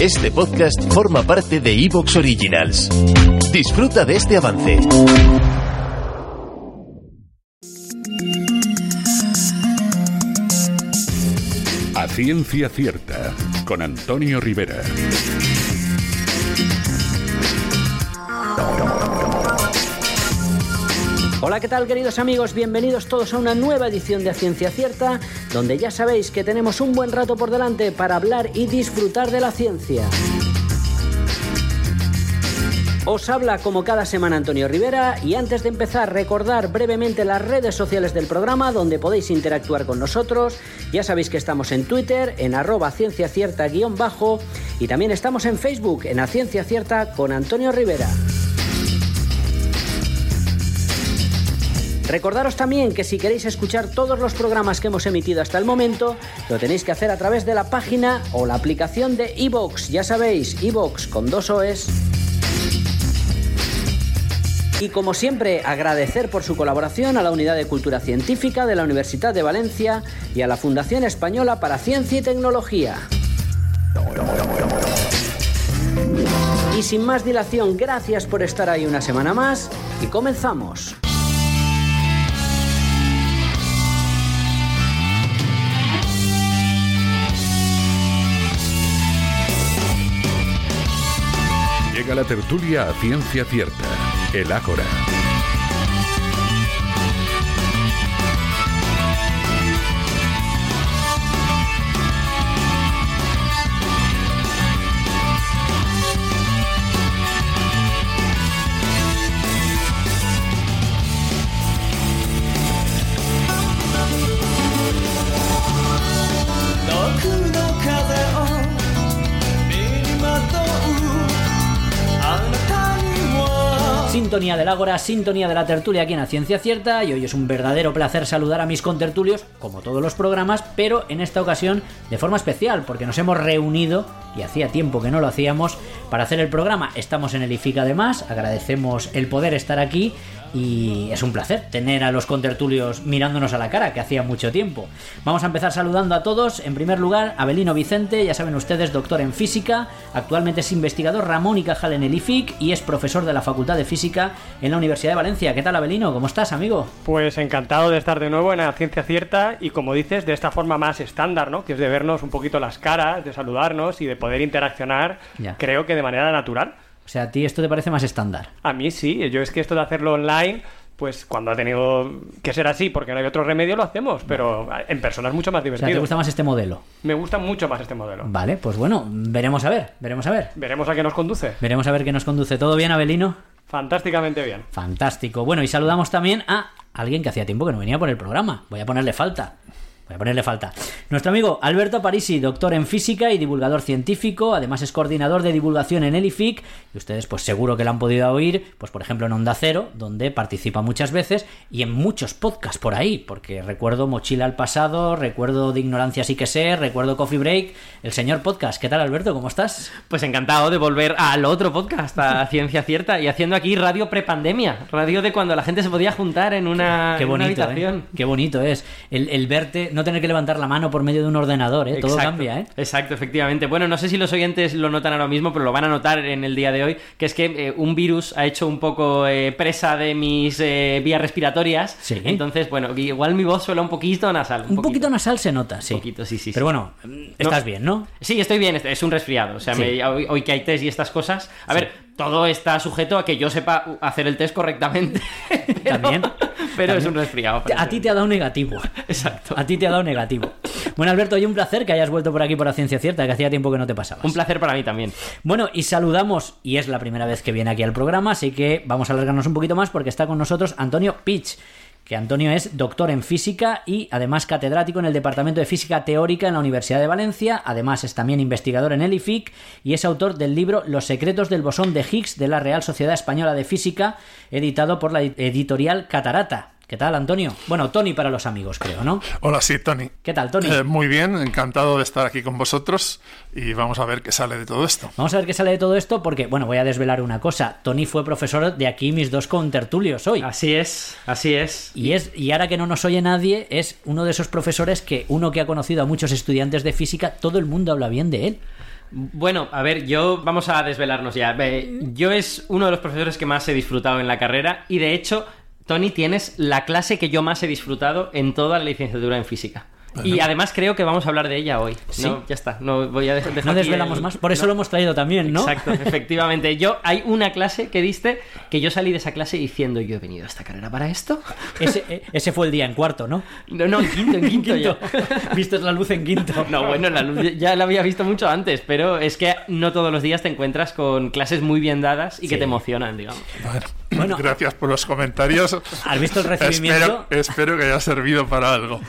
Este podcast forma parte de Evox Originals. Disfruta de este avance. A ciencia cierta, con Antonio Rivera. Hola, ¿qué tal queridos amigos? Bienvenidos todos a una nueva edición de Ciencia Cierta, donde ya sabéis que tenemos un buen rato por delante para hablar y disfrutar de la ciencia. Os habla como cada semana Antonio Rivera y antes de empezar recordar brevemente las redes sociales del programa donde podéis interactuar con nosotros. Ya sabéis que estamos en Twitter, en arroba ciencia cierta guion bajo y también estamos en Facebook, en A Ciencia Cierta con Antonio Rivera. Recordaros también que si queréis escuchar todos los programas que hemos emitido hasta el momento, lo tenéis que hacer a través de la página o la aplicación de iVoox. Ya sabéis, iVoox con dos OEs. Y como siempre, agradecer por su colaboración a la Unidad de Cultura Científica de la Universidad de Valencia y a la Fundación Española para Ciencia y Tecnología. Y sin más dilación, gracias por estar ahí una semana más y comenzamos. Llega la tertulia a ciencia cierta. El Ágora. Sintonía del Ágora, sintonía de la tertulia aquí en la Ciencia Cierta y hoy es un verdadero placer saludar a mis contertulios, como todos los programas, pero en esta ocasión de forma especial, porque nos hemos reunido, y hacía tiempo que no lo hacíamos, para hacer el programa. Estamos en el IFIC además, agradecemos el poder estar aquí y es un placer tener a los contertulios mirándonos a la cara, que hacía mucho tiempo. Vamos a empezar saludando a todos. En primer lugar, Abelino Vicente, ya saben ustedes, doctor en física, actualmente es investigador Ramón y Cajal en el IFIC y es profesor de la Facultad de Física en la Universidad de Valencia. ¿Qué tal, Abelino? ¿Cómo estás, amigo? Pues encantado de estar de nuevo en la ciencia cierta y como dices, de esta forma más estándar, ¿no? Que es de vernos un poquito las caras, de saludarnos y de poder interaccionar, Ya. creo que de manera natural. O sea, ¿a ti esto te parece más estándar? A mí sí, yo es que esto de hacerlo online, pues cuando ha tenido que ser así, porque no hay otro remedio, lo hacemos, pero en persona es mucho más O sea, divertido. ¿te gusta más este modelo? Me gusta mucho más este modelo. Vale, pues bueno, veremos a ver, veremos a ver. Veremos a qué nos conduce. Veremos a ver qué nos conduce. ¿Todo bien, Abelino? Fantásticamente bien. Fantástico. Bueno, y saludamos también a alguien que hacía tiempo que no venía por el programa. Voy a ponerle falta. Voy a ponerle falta. Nuestro amigo Alberto Parisi, doctor en física y divulgador científico, además es coordinador de divulgación en el IFIC, y ustedes pues seguro que lo han podido oír, pues por ejemplo en Onda Cero, donde participa muchas veces, y en muchos podcasts por ahí, porque recuerdo Mochila al pasado, recuerdo de Ignorancia sí que sé, recuerdo Coffee Break, el señor podcast. ¿Qué tal Alberto? ¿Cómo estás? Pues encantado de volver al otro podcast, a Ciencia Cierta, y haciendo aquí radio prepandemia, radio de cuando la gente se podía juntar en una, Qué en una bonito, habitación. ¿eh? Qué bonito es. El, el verte, no tener que levantar la mano por medio de un ordenador, ¿eh? Todo Exacto, cambia, ¿eh? Exacto, efectivamente. Bueno, no sé si los oyentes lo notan ahora mismo, pero lo van a notar en el día de hoy, que es que eh, un virus ha hecho un poco eh, presa de mis eh, vías respiratorias. Sí. Entonces, bueno, igual mi voz suena un poquito nasal. Un poquito nasal se nota, sí. poquito, sí, sí, Pero bueno, estás bien, ¿no? Sí, estoy bien, es un resfriado. O sea, Sí. me- hoy, hoy que hay test y estas cosas. A ver, todo está sujeto a que yo sepa hacer el test correctamente. pero, También. Pero es un resfriado. A ti te ha dado negativo. Exacto. A ti te ha dado negativo. Bueno, Alberto, hoy un placer que hayas vuelto por aquí por la ciencia cierta, que hacía tiempo que no te pasabas. Un placer para mí también. Bueno, y saludamos, y es la primera vez que viene aquí al programa, así que vamos a alargarnos un poquito más porque está con nosotros Antonio Pitch, que Antonio es doctor en física y además catedrático en el Departamento de Física Teórica en la Universidad de Valencia, además es también investigador en el IFIC y es autor del libro Los secretos del bosón de Higgs de la Real Sociedad Española de Física, editado por la editorial Catarata. ¿Qué tal, Antonio? Bueno, Tony para los amigos, creo, ¿no? Hola, sí, Tony. ¿Qué tal, Tony? Eh, muy bien, encantado de estar aquí con vosotros y vamos a ver qué sale de todo esto. Vamos a ver qué sale de todo esto porque, bueno, voy a desvelar una cosa. Tony fue profesor de aquí mis dos contertulios hoy. Así es, así es. Y, es, y ahora que no nos oye nadie, es uno de esos profesores que uno que ha conocido a muchos estudiantes de física, todo el mundo habla bien de él. Bueno, a ver, yo vamos a desvelarnos ya. Yo es uno de los profesores que más he disfrutado en la carrera y de hecho, Tony, tienes la clase que yo más he disfrutado en toda la licenciatura en física. Y además creo que vamos a hablar de ella hoy. Sí. No, ya está. No voy a dejar No desvelamos el- más, por eso no. lo hemos traído también, ¿no? Exacto, efectivamente. Yo hay una clase que diste que yo salí de esa clase diciendo yo he venido a esta carrera para esto. Ese, eh, ese fue el día en cuarto, ¿no? No, no, en quinto, en quinto, ya. Viste la luz en quinto. No, bueno, la luz ya la había visto mucho antes, pero es que no todos los días te encuentras con clases muy bien dadas y que Sí. te emocionan, digamos. Bueno, Bueno. gracias por los comentarios. ¿Has visto el recibimiento? Espero, espero que haya servido para algo.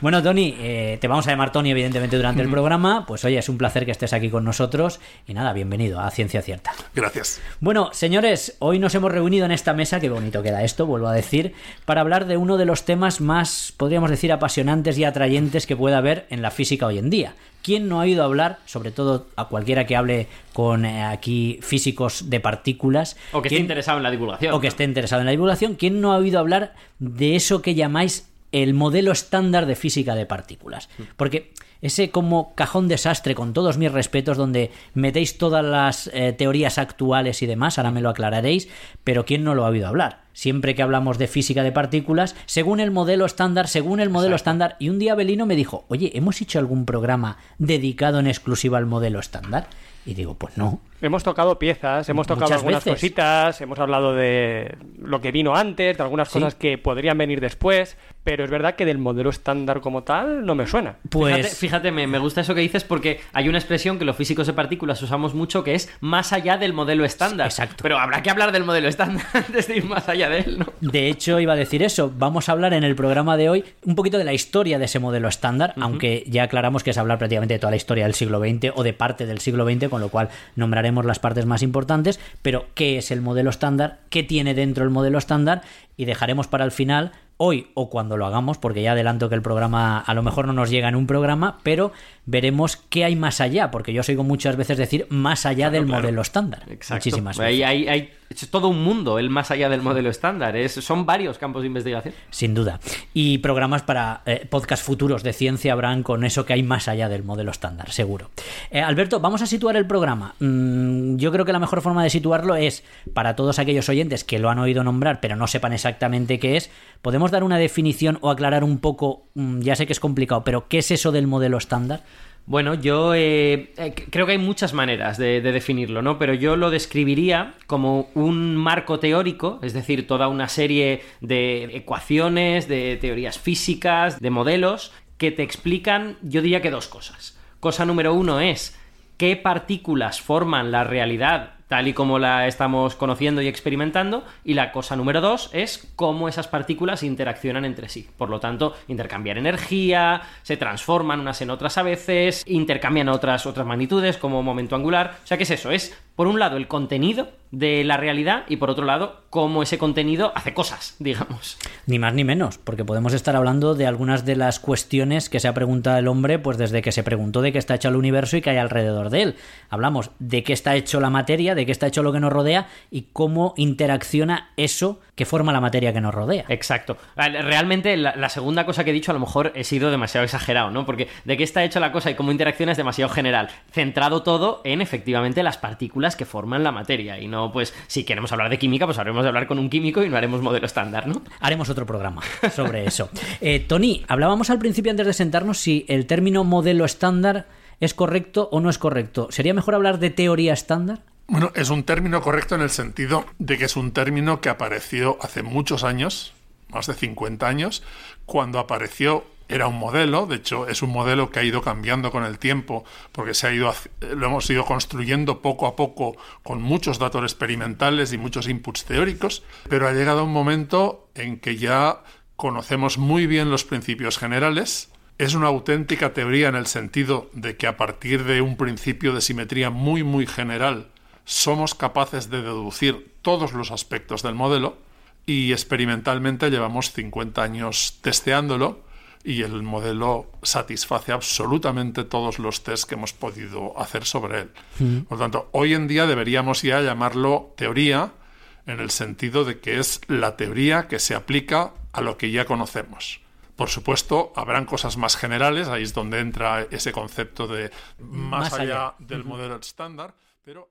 Bueno, Tony, eh, te vamos a llamar Tony, evidentemente, durante el programa. Pues oye, es un placer que estés aquí con nosotros. Y nada, bienvenido a Ciencia Cierta. Gracias. Bueno, señores, hoy nos hemos reunido en esta mesa, qué bonito queda esto, vuelvo a decir, para hablar de uno de los temas más, podríamos decir, apasionantes y atrayentes que puede haber en la física hoy en día. ¿Quién no ha oído hablar, sobre todo a cualquiera que hable con eh, aquí físicos de partículas? O que esté ¿quién- interesado en la divulgación. o que esté interesado en la divulgación, ¿quién no ha oído hablar de eso que llamáis el modelo estándar de física de partículas? Porque ese como cajón desastre, con todos mis respetos, donde metéis todas las eh, teorías actuales y demás, ahora me lo aclararéis, pero ¿quién no lo ha oído hablar? Siempre que hablamos de física de partículas, según el modelo estándar, según el modelo estándar, y un día Belino me dijo, oye, ¿hemos hecho algún programa dedicado en exclusiva al modelo estándar? Y digo, pues no. Hemos tocado piezas, hemos tocado Muchas algunas veces. cositas, hemos hablado de lo que vino antes, de algunas Sí. cosas que podrían venir después, pero es verdad que del modelo estándar como tal no me suena. Pues Fíjate, fíjate, me, me gusta eso que dices porque hay una expresión que los físicos de partículas usamos mucho que es más allá del modelo estándar. Exacto. Pero habrá que hablar del modelo estándar antes de ir más allá de él, ¿no? De hecho, iba a decir eso. Vamos a hablar en el programa de hoy un poquito de la historia de ese modelo estándar, aunque ya aclaramos que es hablar prácticamente de toda la historia del siglo XX o de parte del siglo XX, con lo cual nombraremos las partes más importantes. Pero, ¿qué es el modelo estándar? ¿Qué tiene dentro el modelo estándar? Y dejaremos para el final, hoy o cuando lo hagamos, porque ya adelanto que el programa a lo mejor no nos llega en un programa, pero veremos qué hay más allá, porque yo os oigo muchas veces decir más allá del claro. modelo estándar. Exacto. Muchísimas veces. Hay, hay- hay- es todo un mundo, el más allá del modelo estándar. Es, son varios campos de investigación. Sin duda. Y programas para eh, podcast futuros de ciencia habrán con eso que hay más allá del modelo estándar, seguro. Eh, Alberto, vamos a situar el programa. Mm, yo creo que la mejor forma de situarlo es, para todos aquellos oyentes que lo han oído nombrar pero no sepan exactamente qué es, podemos dar una definición o aclarar un poco, mm, ya sé que es complicado, pero ¿qué es eso del modelo estándar? Bueno, yo eh, eh, creo que hay muchas maneras de, de definirlo, ¿no? Pero yo lo describiría como un marco teórico, es decir, toda una serie de ecuaciones, de teorías físicas, de modelos, que te explican, yo diría que dos cosas. Cosa número uno es qué partículas forman la realidad tal y como la estamos conociendo y experimentando, y la cosa número dos es cómo esas partículas interaccionan entre sí. Por lo tanto, intercambiar energía, se transforman unas en otras a veces, intercambian otras, otras magnitudes como momento angular. O sea, ¿qué es eso? Es, por un lado, el contenido de la realidad y por otro lado, cómo ese contenido hace cosas, digamos. Ni más ni menos, porque podemos estar hablando de algunas de las cuestiones que se ha preguntado el hombre, pues desde que se preguntó de qué está hecho el universo y qué hay alrededor de él. Hablamos de qué está hecho la materia, de qué está hecho lo que nos rodea y cómo interacciona eso que forma la materia que nos rodea. Exacto. Realmente la, la, segunda cosa que he dicho a lo mejor he sido demasiado exagerado, ¿no? Porque de qué está hecha la cosa y cómo interacciona es demasiado general. Centrado todo en efectivamente las partículas que forman la materia. Y no, pues, si queremos hablar de química, pues habremos de hablar con un químico y no haremos modelo estándar, ¿no? Haremos otro programa sobre eso. Eh, Tony, hablábamos al principio antes de sentarnos si el término modelo estándar es correcto o no es correcto. ¿Sería mejor hablar de teoría estándar? Bueno, es un término correcto en el sentido de que es un término que apareció hace muchos años, más de 50 años, cuando apareció era un modelo, de hecho es un modelo que ha ido cambiando con el tiempo porque se ha ido lo hemos ido construyendo poco a poco con muchos datos experimentales y muchos inputs teóricos, pero ha llegado un momento en que ya conocemos muy bien los principios generales, es una auténtica teoría en el sentido de que a partir de un principio de simetría muy muy general somos capaces de deducir todos los aspectos del modelo y experimentalmente llevamos 50 años testeándolo y el modelo satisface absolutamente todos los tests que hemos podido hacer sobre él. Por lo tanto, hoy en día deberíamos ya llamarlo teoría en el sentido de que es la teoría que se aplica a lo que ya conocemos. Por supuesto, habrán cosas más generales, ahí es donde entra ese concepto de más, Más allá, allá. del modelo estándar, pero...